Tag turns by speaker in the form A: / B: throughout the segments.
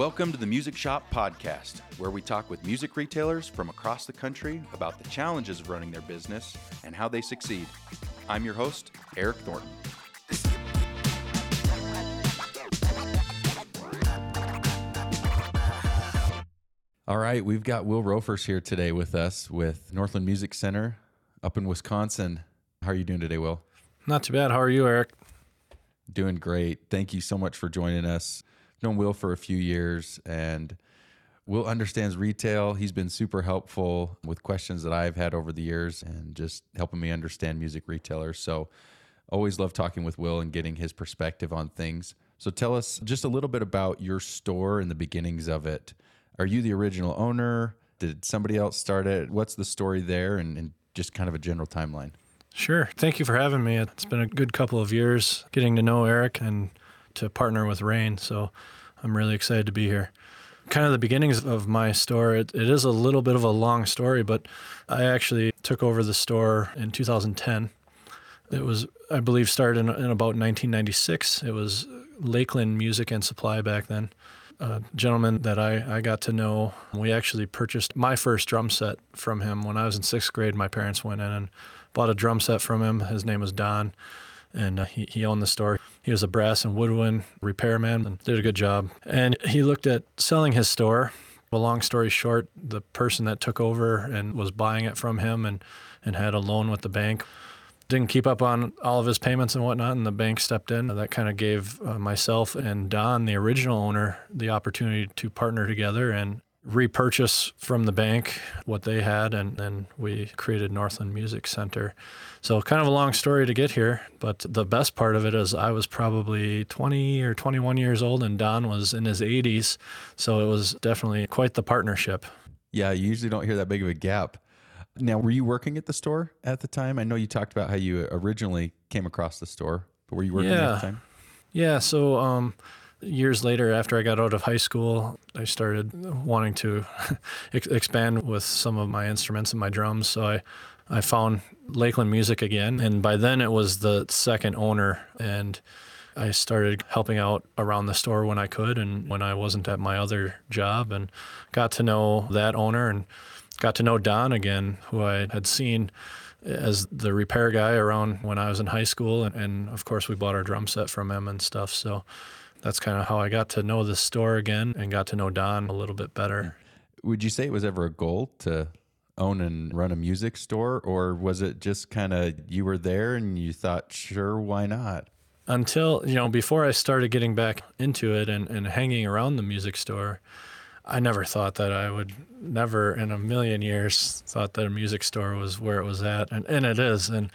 A: Welcome to the Music Shop Podcast, where we talk with music retailers from across the country about the challenges of running their business and how they succeed. I'm your host, Eric Thornton. All right, we've got Will Roffers here today with us with Northland Music Center up in Wisconsin. How are you doing today, Will?
B: Not too bad. How are you, Eric?
A: Doing great. Thank you so much for joining us. Known Will for a few years and Will understands retail. He's been super helpful with questions that I've had over the years and just helping me understand music retailers. So always love talking with Will and getting his perspective on things. So tell us just a little bit about your store and the beginnings of it. Are you the original owner? Did somebody else start it? What's the story there and, and just kind of a general timeline?
B: Sure. Thank you for having me. It's been a good couple of years getting to know Eric and to partner with Rain. So I'm really excited to be here. Kind of the beginnings of my store, it, it is a little bit of a long story, but I actually took over the store in 2010. It was, I believe, started in, in about 1996. It was Lakeland Music and Supply back then. A gentleman that I, I got to know, we actually purchased my first drum set from him when I was in sixth grade. My parents went in and bought a drum set from him. His name was Don, and uh, he, he owned the store. He was a brass and woodwind repairman and did a good job. And he looked at selling his store. Well, long story short, the person that took over and was buying it from him and, and had a loan with the bank didn't keep up on all of his payments and whatnot, and the bank stepped in. That kind of gave uh, myself and Don, the original owner, the opportunity to partner together and repurchase from the bank what they had, and then we created Northland Music Center. So, kind of a long story to get here, but the best part of it is I was probably 20 or 21 years old, and Don was in his 80s. So, it was definitely quite the partnership.
A: Yeah, you usually don't hear that big of a gap. Now, were you working at the store at the time? I know you talked about how you originally came across the store, but were you working
B: yeah.
A: at the time?
B: Yeah. So, um, years later, after I got out of high school, I started wanting to ex- expand with some of my instruments and my drums. So I, I found Lakeland Music again, and by then it was the second owner, and I started helping out around the store when I could, and when I wasn't at my other job, and got to know that owner and got to know Don again, who I had seen as the repair guy around when I was in high school, and, and of course we bought our drum set from him and stuff. So that's kind of how I got to know the store again and got to know Don a little bit better.
A: Would you say it was ever a goal to own and run a music store, or was it just kind of you were there and you thought, sure, why not?
B: Until, you know, before I started getting back into it and, and hanging around the music store, I never thought that I would never in a million years thought that a music store was where it was at. And, and it is. And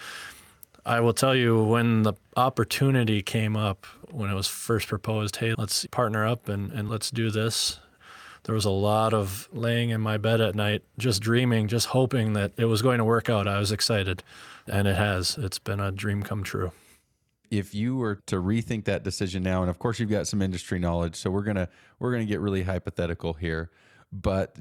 B: I will tell you when the opportunity came up, when it was first proposed, hey, let's partner up and, and let's do this. There was a lot of laying in my bed at night, just dreaming, just hoping that it was going to work out. I was excited, and it has. It's been a dream come true.
A: If you were to rethink that decision now, and of course you've got some industry knowledge, so we're gonna we're gonna get really hypothetical here, but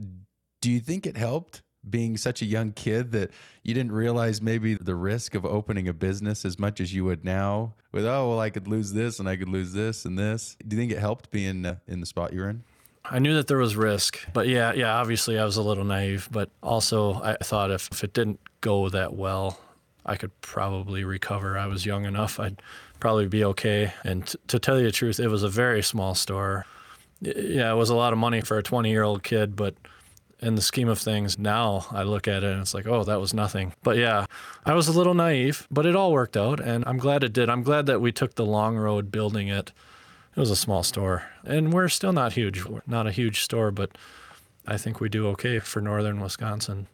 A: do you think it helped being such a young kid that you didn't realize maybe the risk of opening a business as much as you would now with oh well i could lose this and i could lose this and this do you think it helped being uh, in the spot you're in
B: I knew that there was risk, but yeah, yeah, obviously I was a little naive, but also I thought if, if it didn't go that well, I could probably recover. I was young enough, I'd probably be okay. And t- to tell you the truth, it was a very small store. Yeah, it was a lot of money for a 20 year old kid, but in the scheme of things, now I look at it and it's like, oh, that was nothing. But yeah, I was a little naive, but it all worked out. And I'm glad it did. I'm glad that we took the long road building it. It was a small store, and we're still not huge. We're not a huge store, but I think we do okay for northern Wisconsin.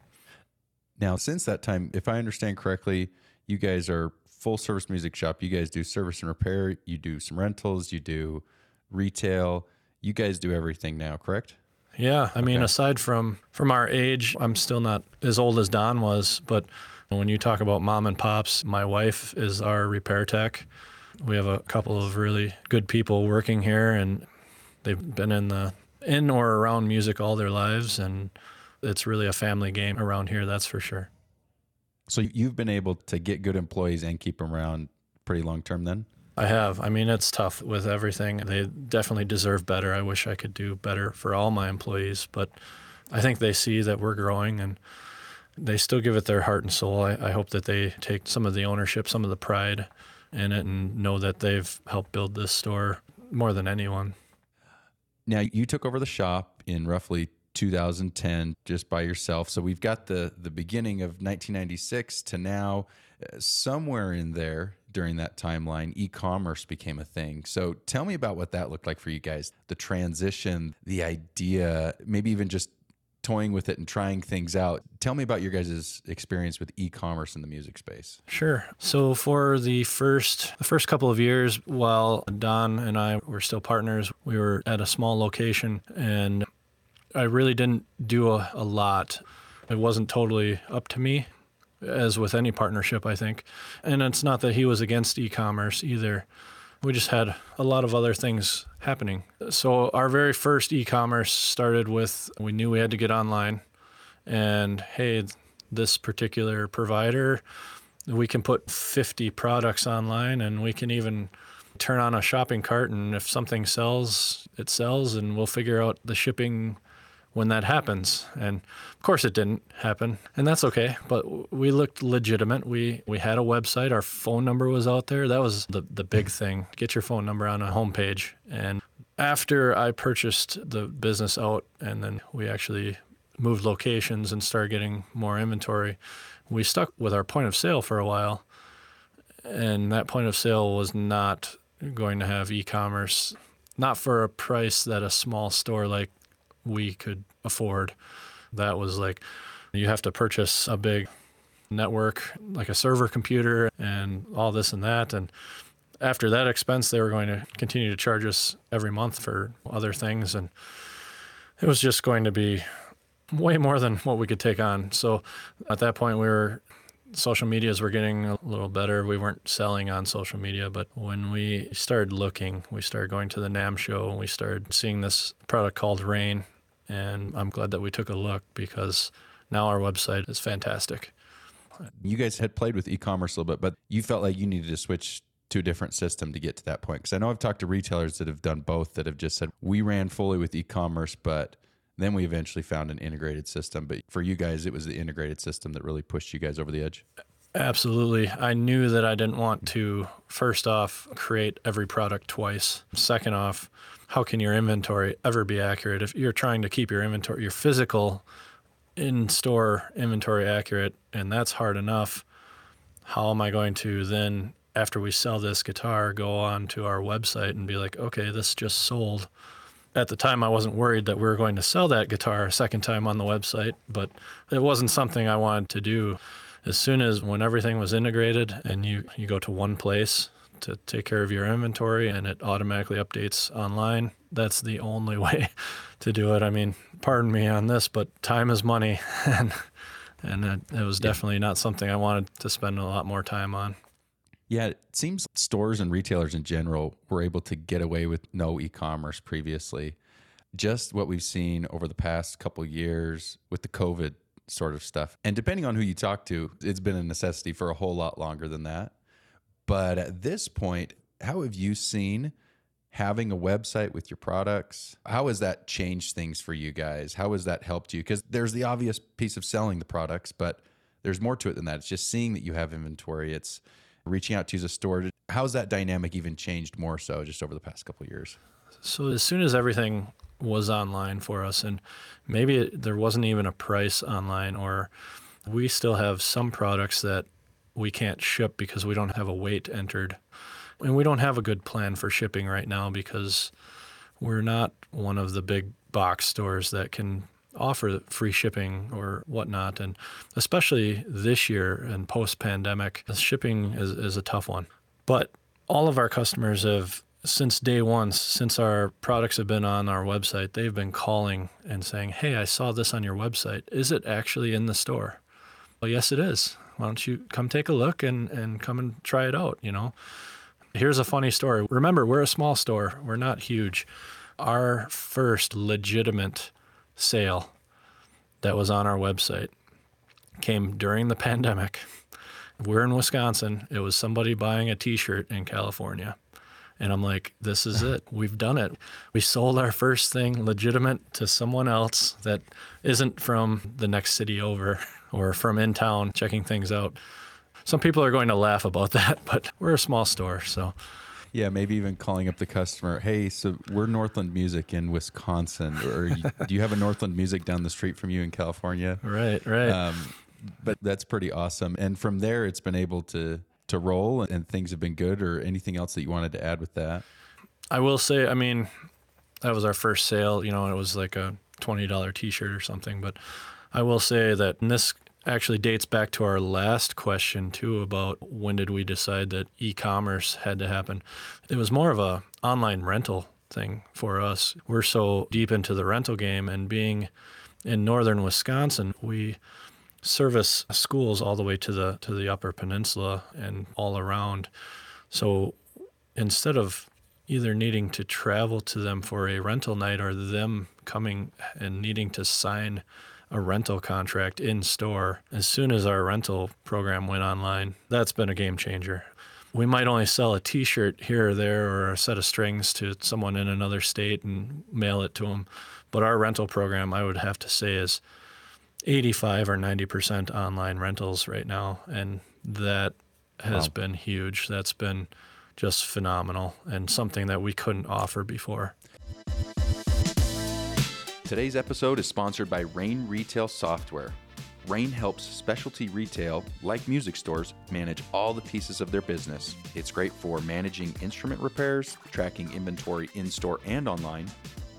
A: Now, since that time, if I understand correctly, you guys are full service music shop. You guys do service and repair. You do some rentals. You do retail. You guys do everything now, correct?
B: Yeah, I mean, okay. aside from from our age, I'm still not as old as Don was, but when you talk about mom and pops, my wife is our repair tech. We have a couple of really good people working here, and they've been in the in or around music all their lives, and it's really a family game around here. That's for sure.
A: So you've been able to get good employees and keep them around pretty long term, then.
B: I have. I mean, it's tough with everything. They definitely deserve better. I wish I could do better for all my employees, but I think they see that we're growing and they still give it their heart and soul. I, I hope that they take some of the ownership, some of the pride in it, and know that they've helped build this store more than anyone.
A: Now, you took over the shop in roughly 2010 just by yourself. So we've got the the beginning of 1996 to now uh, somewhere in there during that timeline e-commerce became a thing. So tell me about what that looked like for you guys. The transition, the idea, maybe even just toying with it and trying things out. Tell me about your guys' experience with e-commerce in the music space.
B: Sure. So for the first the first couple of years while Don and I were still partners, we were at a small location and I really didn't do a, a lot. It wasn't totally up to me, as with any partnership, I think. And it's not that he was against e commerce either. We just had a lot of other things happening. So, our very first e commerce started with we knew we had to get online. And hey, this particular provider, we can put 50 products online and we can even turn on a shopping cart. And if something sells, it sells, and we'll figure out the shipping when that happens. And of course, it didn't happen, and that's okay. But we looked legitimate. We we had a website. Our phone number was out there. That was the the big thing. Get your phone number on a homepage. And after I purchased the business out, and then we actually moved locations and started getting more inventory, we stuck with our point of sale for a while. And that point of sale was not going to have e-commerce not for a price that a small store like we could afford. That was like you have to purchase a big network, like a server computer, and all this and that. And after that expense, they were going to continue to charge us every month for other things. And it was just going to be way more than what we could take on. So at that point, we were social medias were getting a little better. We weren't selling on social media, but when we started looking, we started going to the NAMM show and we started seeing this product called Rain. And I'm glad that we took a look because now our website is fantastic.
A: You guys had played with e-commerce a little bit, but you felt like you needed to switch to a different system to get to that point. Because I know I've talked to retailers that have done both that have just said we ran fully with e-commerce, but then we eventually found an integrated system. But for you guys, it was the integrated system that really pushed you guys over the edge.
B: Absolutely. I knew that I didn't want to, first off, create every product twice. Second off, how can your inventory ever be accurate? If you're trying to keep your inventory, your physical in store inventory accurate, and that's hard enough, how am I going to then, after we sell this guitar, go on to our website and be like, okay, this just sold? At the time, I wasn't worried that we were going to sell that guitar a second time on the website, but it wasn't something I wanted to do as soon as when everything was integrated and you, you go to one place to take care of your inventory and it automatically updates online, that's the only way to do it. I mean, pardon me on this, but time is money. and and it, it was definitely not something I wanted to spend a lot more time on.
A: Yeah, it seems stores and retailers in general were able to get away with no e-commerce previously. Just what we've seen over the past couple years with the COVID sort of stuff. And depending on who you talk to, it's been a necessity for a whole lot longer than that. But at this point, how have you seen having a website with your products? How has that changed things for you guys? How has that helped you? Because there's the obvious piece of selling the products, but there's more to it than that. It's just seeing that you have inventory. It's reaching out to a store. How's that dynamic even changed more so just over the past couple years?
B: So as soon as everything was online for us, and maybe it, there wasn't even a price online, or we still have some products that we can't ship because we don't have a weight entered. And we don't have a good plan for shipping right now because we're not one of the big box stores that can offer free shipping or whatnot. And especially this year and post pandemic, shipping is, is a tough one. But all of our customers have since day one, since our products have been on our website, they've been calling and saying, Hey, I saw this on your website. Is it actually in the store? Well, yes, it is. Why don't you come take a look and, and come and try it out? You know, here's a funny story. Remember, we're a small store, we're not huge. Our first legitimate sale that was on our website came during the pandemic. We're in Wisconsin. It was somebody buying a t shirt in California And I'm like, this is it. We've done it. We sold our first thing legitimate to someone else that isn't from the next city over or from in town checking things out. Some people are going to laugh about that, but we're a small store. So,
A: Yeah, maybe even calling up the customer. Hey, so we're Northland Music in Wisconsin, or do you have a Northland Music down the street from you in California?
B: right, right.
A: Um, but that's pretty awesome. And from there, it's been able to to roll, and things have been good. Or anything else that you wanted to add with that?
B: I will say, I mean, that was our first sale, you know, and it was like a $20 t shirt or something. But I will say that and this actually dates back to our last question, too, about when did we decide that e commerce had to happen. It was more of a online rental thing for us. We're so deep into the rental game, and being in northern Wisconsin, we service schools all the way to the to the upper peninsula and all around. So instead of either needing to travel to them for a rental night or them coming and needing to sign a rental contract in store as soon as our rental program went online. That's been a game changer. We might only sell a t-shirt here or there or a set of strings to someone in another state and mail it to them but our rental program i would have to say is 85 or 90% online rentals right now and that has
A: Wow.
B: been huge. That's been just phenomenal and something that we couldn't offer before
A: Today's episode is sponsored by Rain Retail Software. Rain helps specialty retail, like music stores, manage all the pieces of their business. It's great for managing instrument repairs, tracking inventory in store and online,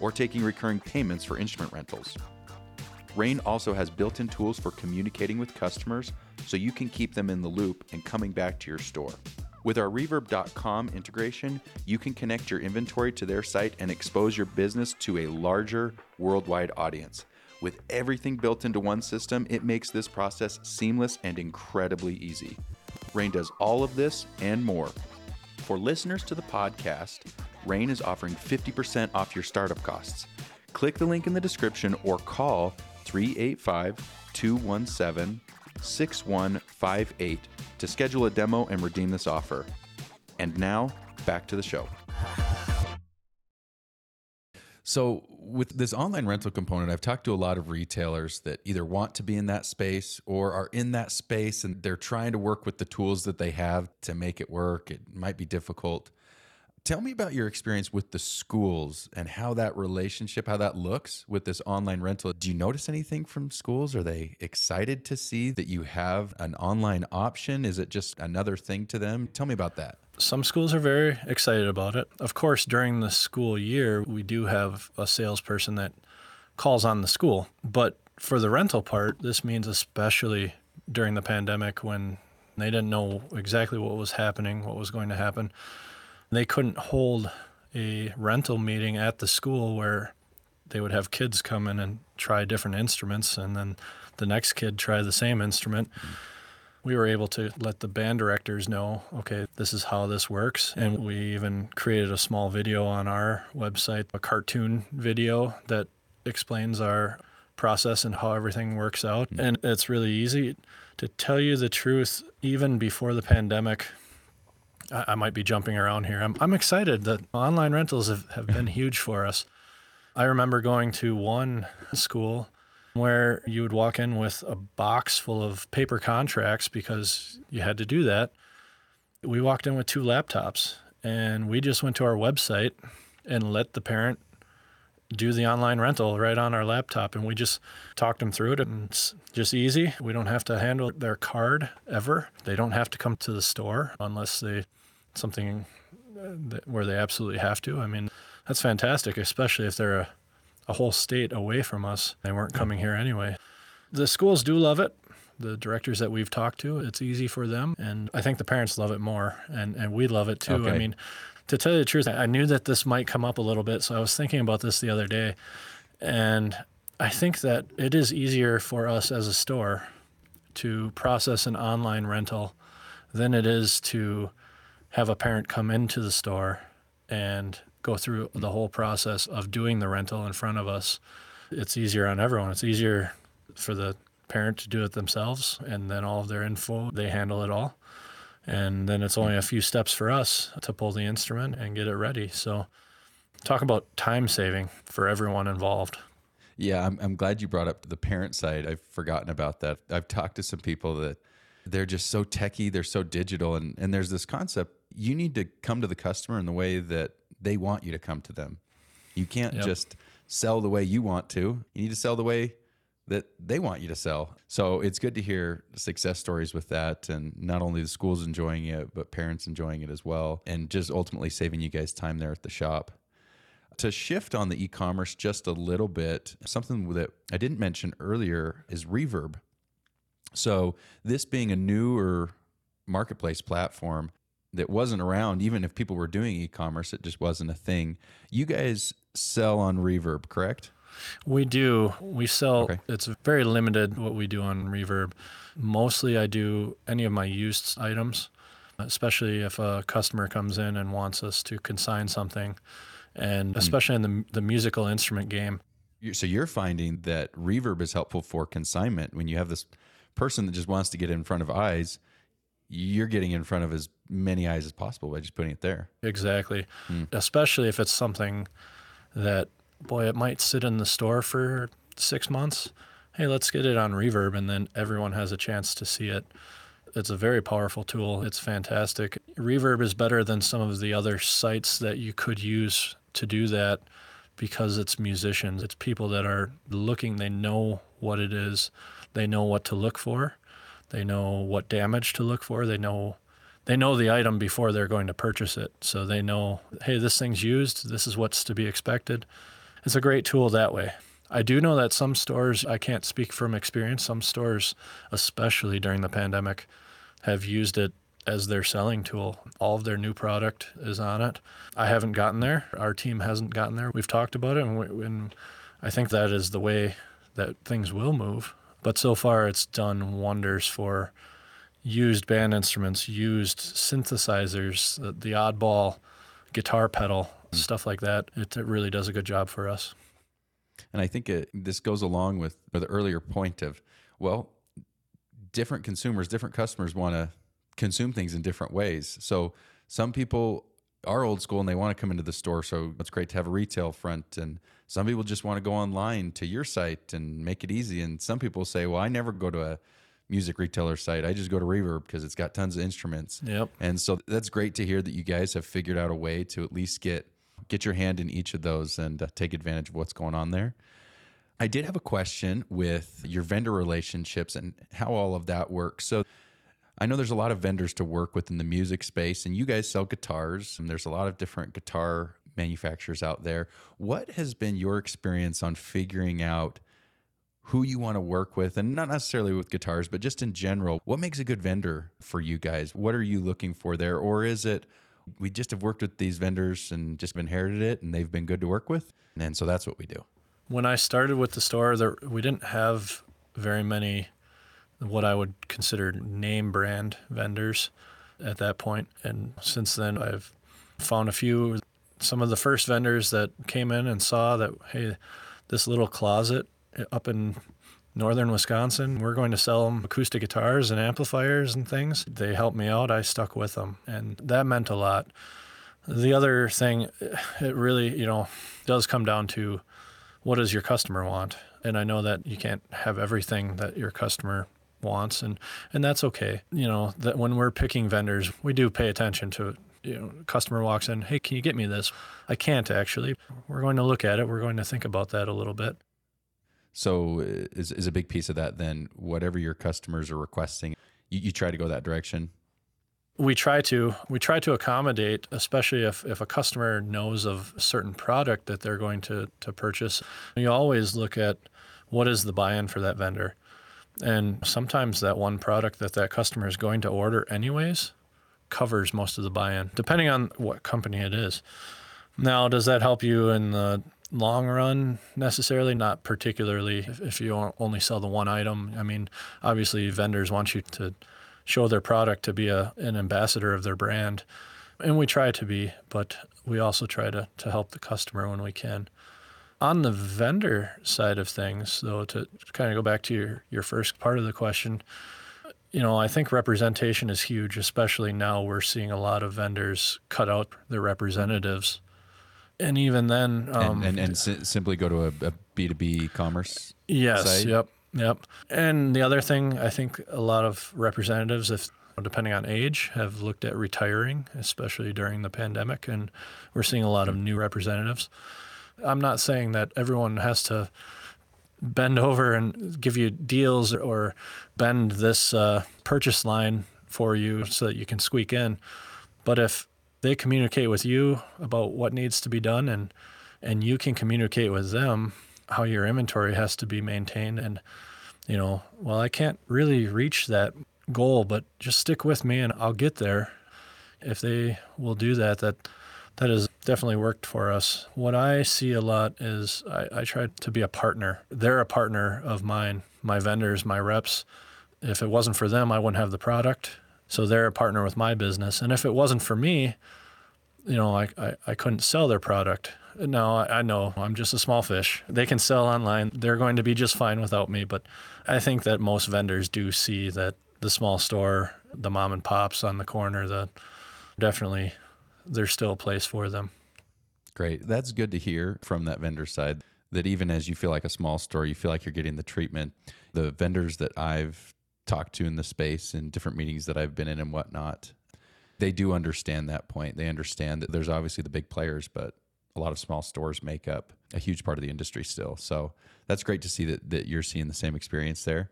A: or taking recurring payments for instrument rentals. Rain also has built in tools for communicating with customers so you can keep them in the loop and coming back to your store. With our Reverb.com integration, you can connect your inventory to their site and expose your business to a larger worldwide audience. With everything built into one system, it makes this process seamless and incredibly easy. Rain does all of this and more. For listeners to the podcast, Rain is offering 50% off your startup costs. Click the link in the description or call 385 217 6158 to schedule a demo and redeem this offer. And now, back to the show. So, with this online rental component, I've talked to a lot of retailers that either want to be in that space or are in that space and they're trying to work with the tools that they have to make it work. It might be difficult. Tell me about your experience with the schools and how that relationship, how that looks with this online rental. Do you notice anything from schools? Are they excited to see that you have an online option? Is it just another thing to them? Tell me about that.
B: Some schools are very excited about it. Of course, during the school year, we do have a salesperson that calls on the school. But for the rental part, this means especially during the pandemic when they didn't know exactly what was happening, what was going to happen. They couldn't hold a rental meeting at the school where they would have kids come in and try different instruments and then the next kid try the same instrument we were able to let the band directors know, okay, this is how this works. And we even created a small video on our website, a cartoon video that explains our process and how everything works out. Mm. And it's really easy. To tell you the truth, even before the pandemic, I, I might be jumping around here. I'm, I'm excited that online rentals have, have been huge for us. I remember going to one school where you would walk in with a box full of paper contracts because you had to do that. We walked in with two laptops and we just went to our website and let the parent do the online rental right on our laptop and we just talked them through it and it's just easy. We don't have to handle their card ever. They don't have to come to the store unless they something uh, that, where they absolutely have to. I mean, that's fantastic, especially if they're a a whole state away from us. They weren't coming here anyway. The schools do love it. The directors that we've talked to, it's easy for them. And I think the parents love it more. And, and we love it too. I mean, to tell you the truth, I knew that this might come up a little bit. So I was thinking about this the other day. And I think that it is easier for us as a store to process an online rental than it is to have a parent come into the store and go through the whole process of doing the rental in front of us. It's easier on everyone. It's easier for the parent to do it themselves and then all of their info, they handle it all. And then it's only a few steps for us to pull the instrument and get it ready. So, talk about time saving for everyone involved.
A: Yeah, I'm, I'm glad you brought up the parent side. I've forgotten about that. I've talked to some people that they're just so techy, they're so digital, and, and there's this concept you need to come to the customer in the way that they want you to come to them. You can't
B: Yep.
A: just sell the way you want to. You need to sell the way that they want you to sell. So it's good to hear success stories with that and not only the schools enjoying it, but parents enjoying it as well and just ultimately saving you guys time there at the shop. To shift on the e-commerce just a little bit, something that I didn't mention earlier is Reverb. So this being a newer marketplace platform that wasn't around, even if people were doing e-commerce, it just wasn't a thing. You guys sell on Reverb, correct?
B: We do. We sell,
A: Okay.
B: it's very limited what we do on Reverb. Mostly I do any of my used items, especially if a customer comes in and wants us to consign something. And hmm. especially in the, the musical instrument game,
A: So you're finding that Reverb is helpful for consignment when you have this person that just wants to get in front of eyes. You're getting in front of as many eyes as possible by just putting it there.
B: Exactly. Hmm. Especially if it's something that, boy, it might sit in the store for six months. Hey, let's get it on reverb, and then everyone has a chance to see it. It's a very powerful tool. It's fantastic. Reverb is better than some of the other sites that you could use to do that because it's musicians. It's people that are looking, they know what it is, they know what to look for, they know what damage to look for, they know they know the item before they're going to purchase it. So they know, hey, this thing's used, this is what's to be expected. It's a great tool that way. I do know that some stores, I can't speak from experience, some stores, especially during the pandemic, have used it as their selling tool. All of their new product is on it. I haven't gotten there. Our team hasn't gotten there. We've talked about it, and, we, and I think that is the way that things will move. But so far, it's done wonders for used band instruments, used synthesizers, the, the oddball guitar pedal, hmm. stuff like that. It, it really does a good job for us.
A: And I think it, this goes along with the earlier point of, well, different consumers, different customers want to consume things in different ways. So some people are old school and they want to come into the store. So it's great to have a retail front. And some people just want to go online to your site and make it easy. And some people say, well, I never go to a music retailer site. I just go to Reverb because it's got tons of instruments.
B: Yep.
A: And so that's great to hear that you guys have figured out a way to at least get get your hand in each of those and uh, take advantage of what's going on there. I did have a question with your vendor relationships and how all of that works. So I know there's a lot of vendors to work with in the music space, and you guys sell guitars, and there's a lot of different guitar manufacturers out there. What has been your experience on figuring out who you want to work with, and not necessarily with guitars, but just in general? What makes a good vendor for you guys? What are you looking for there? Or is it we just have worked with these vendors and just inherited it, and they've been good to work with? And so that's what we do.
B: When I started with the store, there, we didn't have very many what I would consider name brand vendors at that point. And since then, I've found a few. Some of the first vendors that came in and saw that, hey, this little closet up in northern Wisconsin, we're going to sell them acoustic guitars and amplifiers and things. They helped me out. I stuck with them, and that meant a lot. The other thing, it really, you know, does come down to what does your customer want? And I know that you can't have everything that your customer wants and and that's okay. You know, that when we're picking vendors, we do pay attention to you know, customer walks in, "Hey, can you get me this?" I can't actually. We're going to look at it. We're going to think about that a little bit.
A: So is, is a big piece of that then whatever your customers are requesting, you, you try to go that direction.
B: We try to we try to accommodate, especially if, if a customer knows of a certain product that they're going to, to purchase. You always look at what is the buy-in for that vendor. And sometimes that one product that that customer is going to order anyways covers most of the buy-in, depending on what company it is. Now, does that help you in the long run necessarily? Not particularly if, if you only sell the one item. I mean, obviously, vendors want you to show their product to be a, an ambassador of their brand. And we try to be, but we also try to, to help the customer when we can. On the vendor side of things, though, to kind of go back to your, your first part of the question, you know, I think representation is huge, especially now we're seeing a lot of vendors cut out their representatives. And even then, um,
A: and and, and si- simply go to a, a B2B commerce.
B: yes,
A: site?
B: yep, yep. And the other thing, I think a lot of representatives, if depending on age, have looked at retiring, especially during the pandemic, and we're seeing a lot of new representatives. I'm not saying that everyone has to bend over and give you deals or bend this uh, purchase line for you so that you can squeak in. But if they communicate with you about what needs to be done and and you can communicate with them how your inventory has to be maintained and you know, well, I can't really reach that goal, but just stick with me and I'll get there. If they will do that, that that has definitely worked for us. What I see a lot is I, I try to be a partner. They're a partner of mine, my vendors, my reps. If it wasn't for them, I wouldn't have the product. So they're a partner with my business. And if it wasn't for me, you know, I, I, I couldn't sell their product. No, I, I know I'm just a small fish. They can sell online. They're going to be just fine without me. But I think that most vendors do see that the small store, the mom and pops on the corner, the definitely there's still a place for them.
A: Great. That's good to hear from that vendor side that even as you feel like a small store, you feel like you're getting the treatment. The vendors that I've talked to in the space and different meetings that I've been in and whatnot, they do understand that point. They understand that there's obviously the big players, but a lot of small stores make up a huge part of the industry still. So that's great to see that, that you're seeing the same experience there.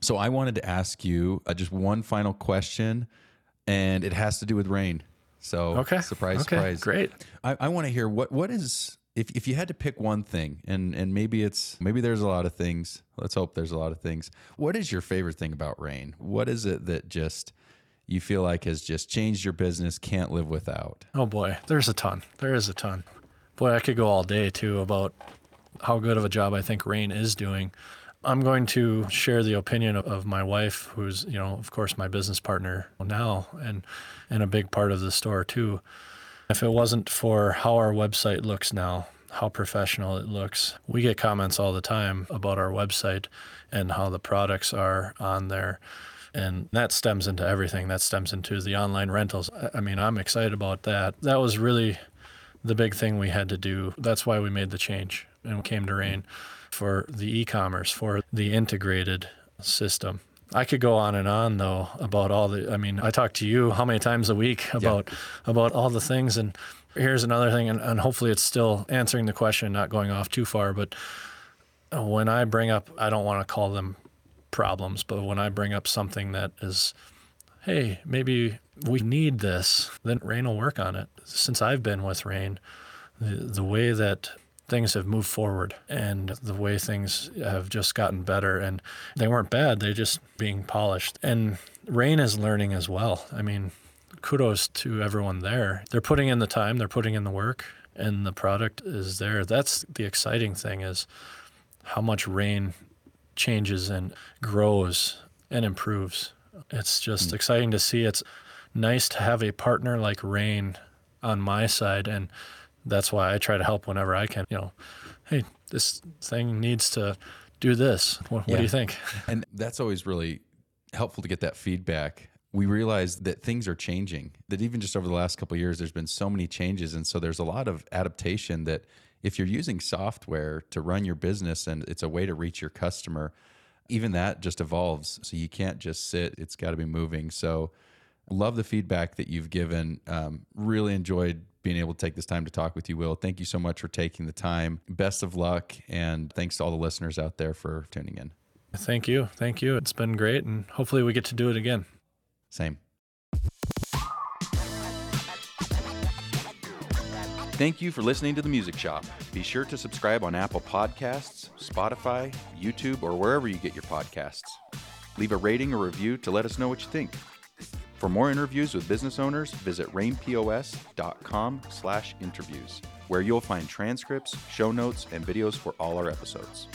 A: So I wanted to ask you uh, just one final question, and it has to do with rain. So
B: Okay.
A: surprise,
B: Okay,
A: surprise.
B: great.
A: I, I want to hear what what is if if you had to pick one thing, and and maybe it's maybe there's a lot of things. Let's hope there's a lot of things. What is your favorite thing about rain? What is it that just you feel like has just changed your business? Can't live without.
B: Oh boy, there's a ton. There is a ton. Boy, I could go all day too about how good of a job I think Rain is doing. I'm going to share the opinion of, of my wife, who's, you know, of course, my business partner now and, and a big part of the store too. If it wasn't for how our website looks now, how professional it looks, we get comments all the time about our website and how the products are on there. And that stems into everything. That stems into the online rentals. I- I mean, I'm excited about that. That was really the big thing we had to do. That's why we made the change and came to Rain for the e-commerce, for the integrated system. I could go on and on though about all the I mean, I talk to you how many times a week about about all the things and here's another thing and, and hopefully it's still answering the question, not going off too far, but when I bring up I don't want to call them problems, but when I bring up something that is hey, maybe we need this, then Rain will work on it. Since I've been with Rain, the, the way that things have moved forward and the way things have just gotten better and they weren't bad, they're just being polished. And Rain is learning as well. I mean, kudos to everyone there. They're putting in the time, they're putting in the work, and the product is there. That's the exciting thing is how much Rain changes and grows and improves. It's just hmm. exciting to see. It's nice to have a partner like Rain on my side, and that's why I try to help whenever I can. You know, hey, this thing needs to do this. What, what do you think?
A: And that's always really helpful to get that feedback. We realize that things are changing. That even just over the last couple of years, there's been so many changes, and so there's a lot of adaptation. That if you're using software to run your business and it's a way to reach your customer, even that just evolves. So you can't just sit; it's got to be moving. So, love the feedback that you've given. Um, really enjoyed being able to take this time to talk with you, Will. Thank you so much for taking the time. Best of luck, and thanks to all the listeners out there for tuning in.
B: Thank you. Thank you. It's been great, and hopefully we get to do it again.
A: Same. Thank you for listening to The Music Shop. Be sure to subscribe on Apple Podcasts, Spotify, YouTube, or wherever you get your podcasts. Leave a rating or review to let us know what you think. For more interviews with business owners, visit rainpos.com slash interviews, where you'll find transcripts, show notes, and videos for all our episodes.